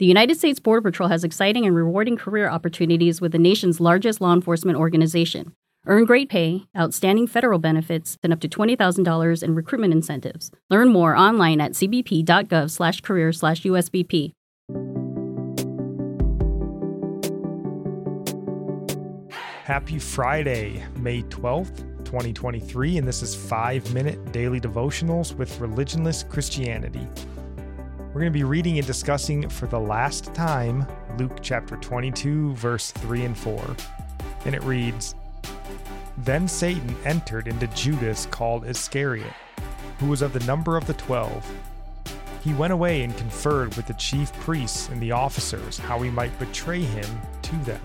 The United States Border Patrol has exciting and rewarding career opportunities with the nation's largest law enforcement organization. Earn great pay, outstanding federal benefits, and up to $20,000 in recruitment incentives. Learn more online at cbp.gov/career/usbp. Happy Friday, May 12th, 2023, and this is 5-minute daily devotionals with religionless Christianity. We're going to be reading and discussing for the last time Luke chapter 22, verse 3 and 4. And it reads Then Satan entered into Judas called Iscariot, who was of the number of the twelve. He went away and conferred with the chief priests and the officers how he might betray him to them.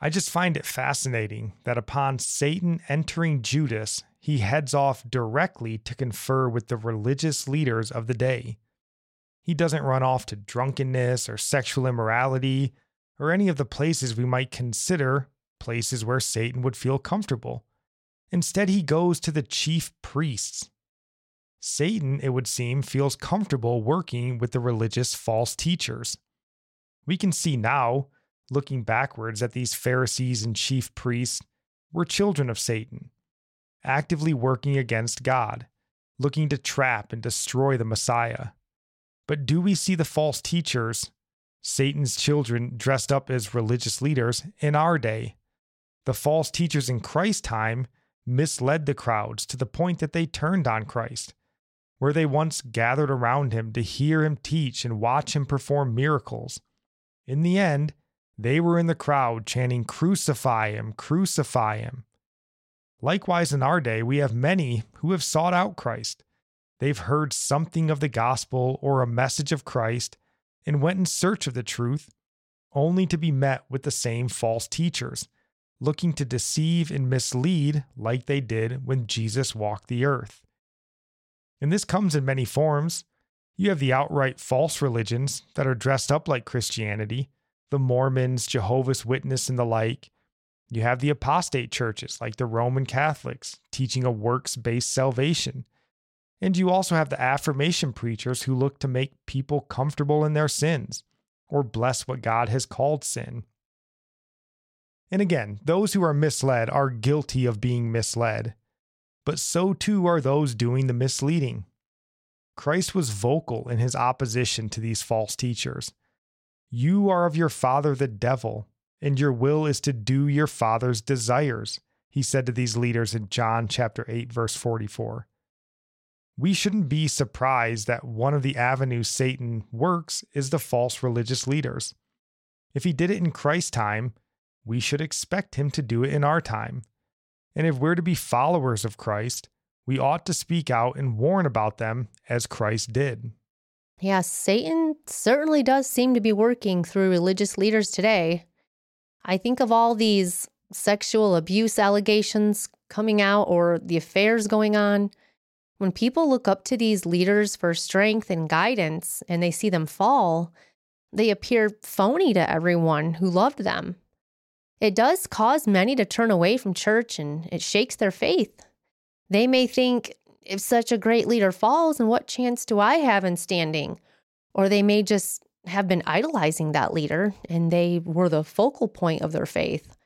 I just find it fascinating that upon Satan entering Judas, he heads off directly to confer with the religious leaders of the day. He doesn't run off to drunkenness or sexual immorality or any of the places we might consider places where Satan would feel comfortable. Instead, he goes to the chief priests. Satan, it would seem, feels comfortable working with the religious false teachers. We can see now, looking backwards, at these Pharisees and chief priests were children of Satan actively working against God, looking to trap and destroy the Messiah. But do we see the false teachers, Satan's children dressed up as religious leaders, in our day? The false teachers in Christ's time misled the crowds to the point that they turned on Christ. Where they once gathered around him to hear him teach and watch him perform miracles. In the end, they were in the crowd chanting, Crucify him, crucify him. Likewise, in our day, we have many who have sought out Christ. They've heard something of the gospel or a message of Christ and went in search of the truth, only to be met with the same false teachers, looking to deceive and mislead like they did when Jesus walked the earth. And this comes in many forms. You have the outright false religions that are dressed up like Christianity, the Mormons, Jehovah's Witness, and the like you have the apostate churches like the Roman Catholics teaching a works based salvation. And you also have the affirmation preachers who look to make people comfortable in their sins or bless what God has called sin. And again, those who are misled are guilty of being misled, but so too are those doing the misleading. Christ was vocal in his opposition to these false teachers. You are of your father the devil, and your will is to do your father's desires, he said to these leaders in John chapter 8 verse 44. We shouldn't be surprised that one of the avenues Satan works is the false religious leaders. If he did it in Christ's time, we should expect him to do it in our time. And if we're to be followers of Christ, we ought to speak out and warn about them as Christ did. Yeah, Satan certainly does seem to be working through religious leaders today. I think of all these sexual abuse allegations coming out or the affairs going on. When people look up to these leaders for strength and guidance and they see them fall, they appear phony to everyone who loved them. It does cause many to turn away from church and it shakes their faith. They may think, if such a great leader falls, and what chance do I have in standing? Or they may just have been idolizing that leader and they were the focal point of their faith.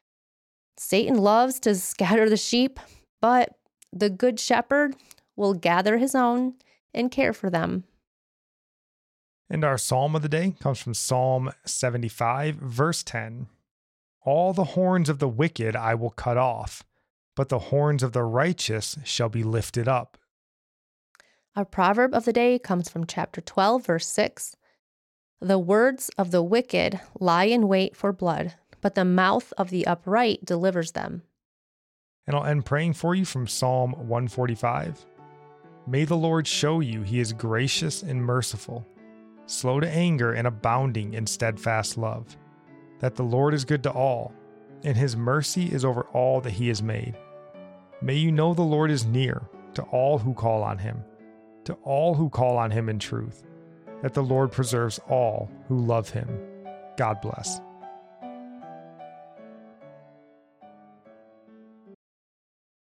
Satan loves to scatter the sheep, but the good shepherd will gather his own and care for them. And our psalm of the day comes from Psalm 75, verse 10. All the horns of the wicked I will cut off, but the horns of the righteous shall be lifted up. Our proverb of the day comes from chapter 12, verse 6. The words of the wicked lie in wait for blood, but the mouth of the upright delivers them. And I'll end praying for you from Psalm 145. May the Lord show you he is gracious and merciful, slow to anger and abounding in steadfast love, that the Lord is good to all, and his mercy is over all that he has made. May you know the Lord is near to all who call on him, to all who call on him in truth that the Lord preserves all who love him. God bless.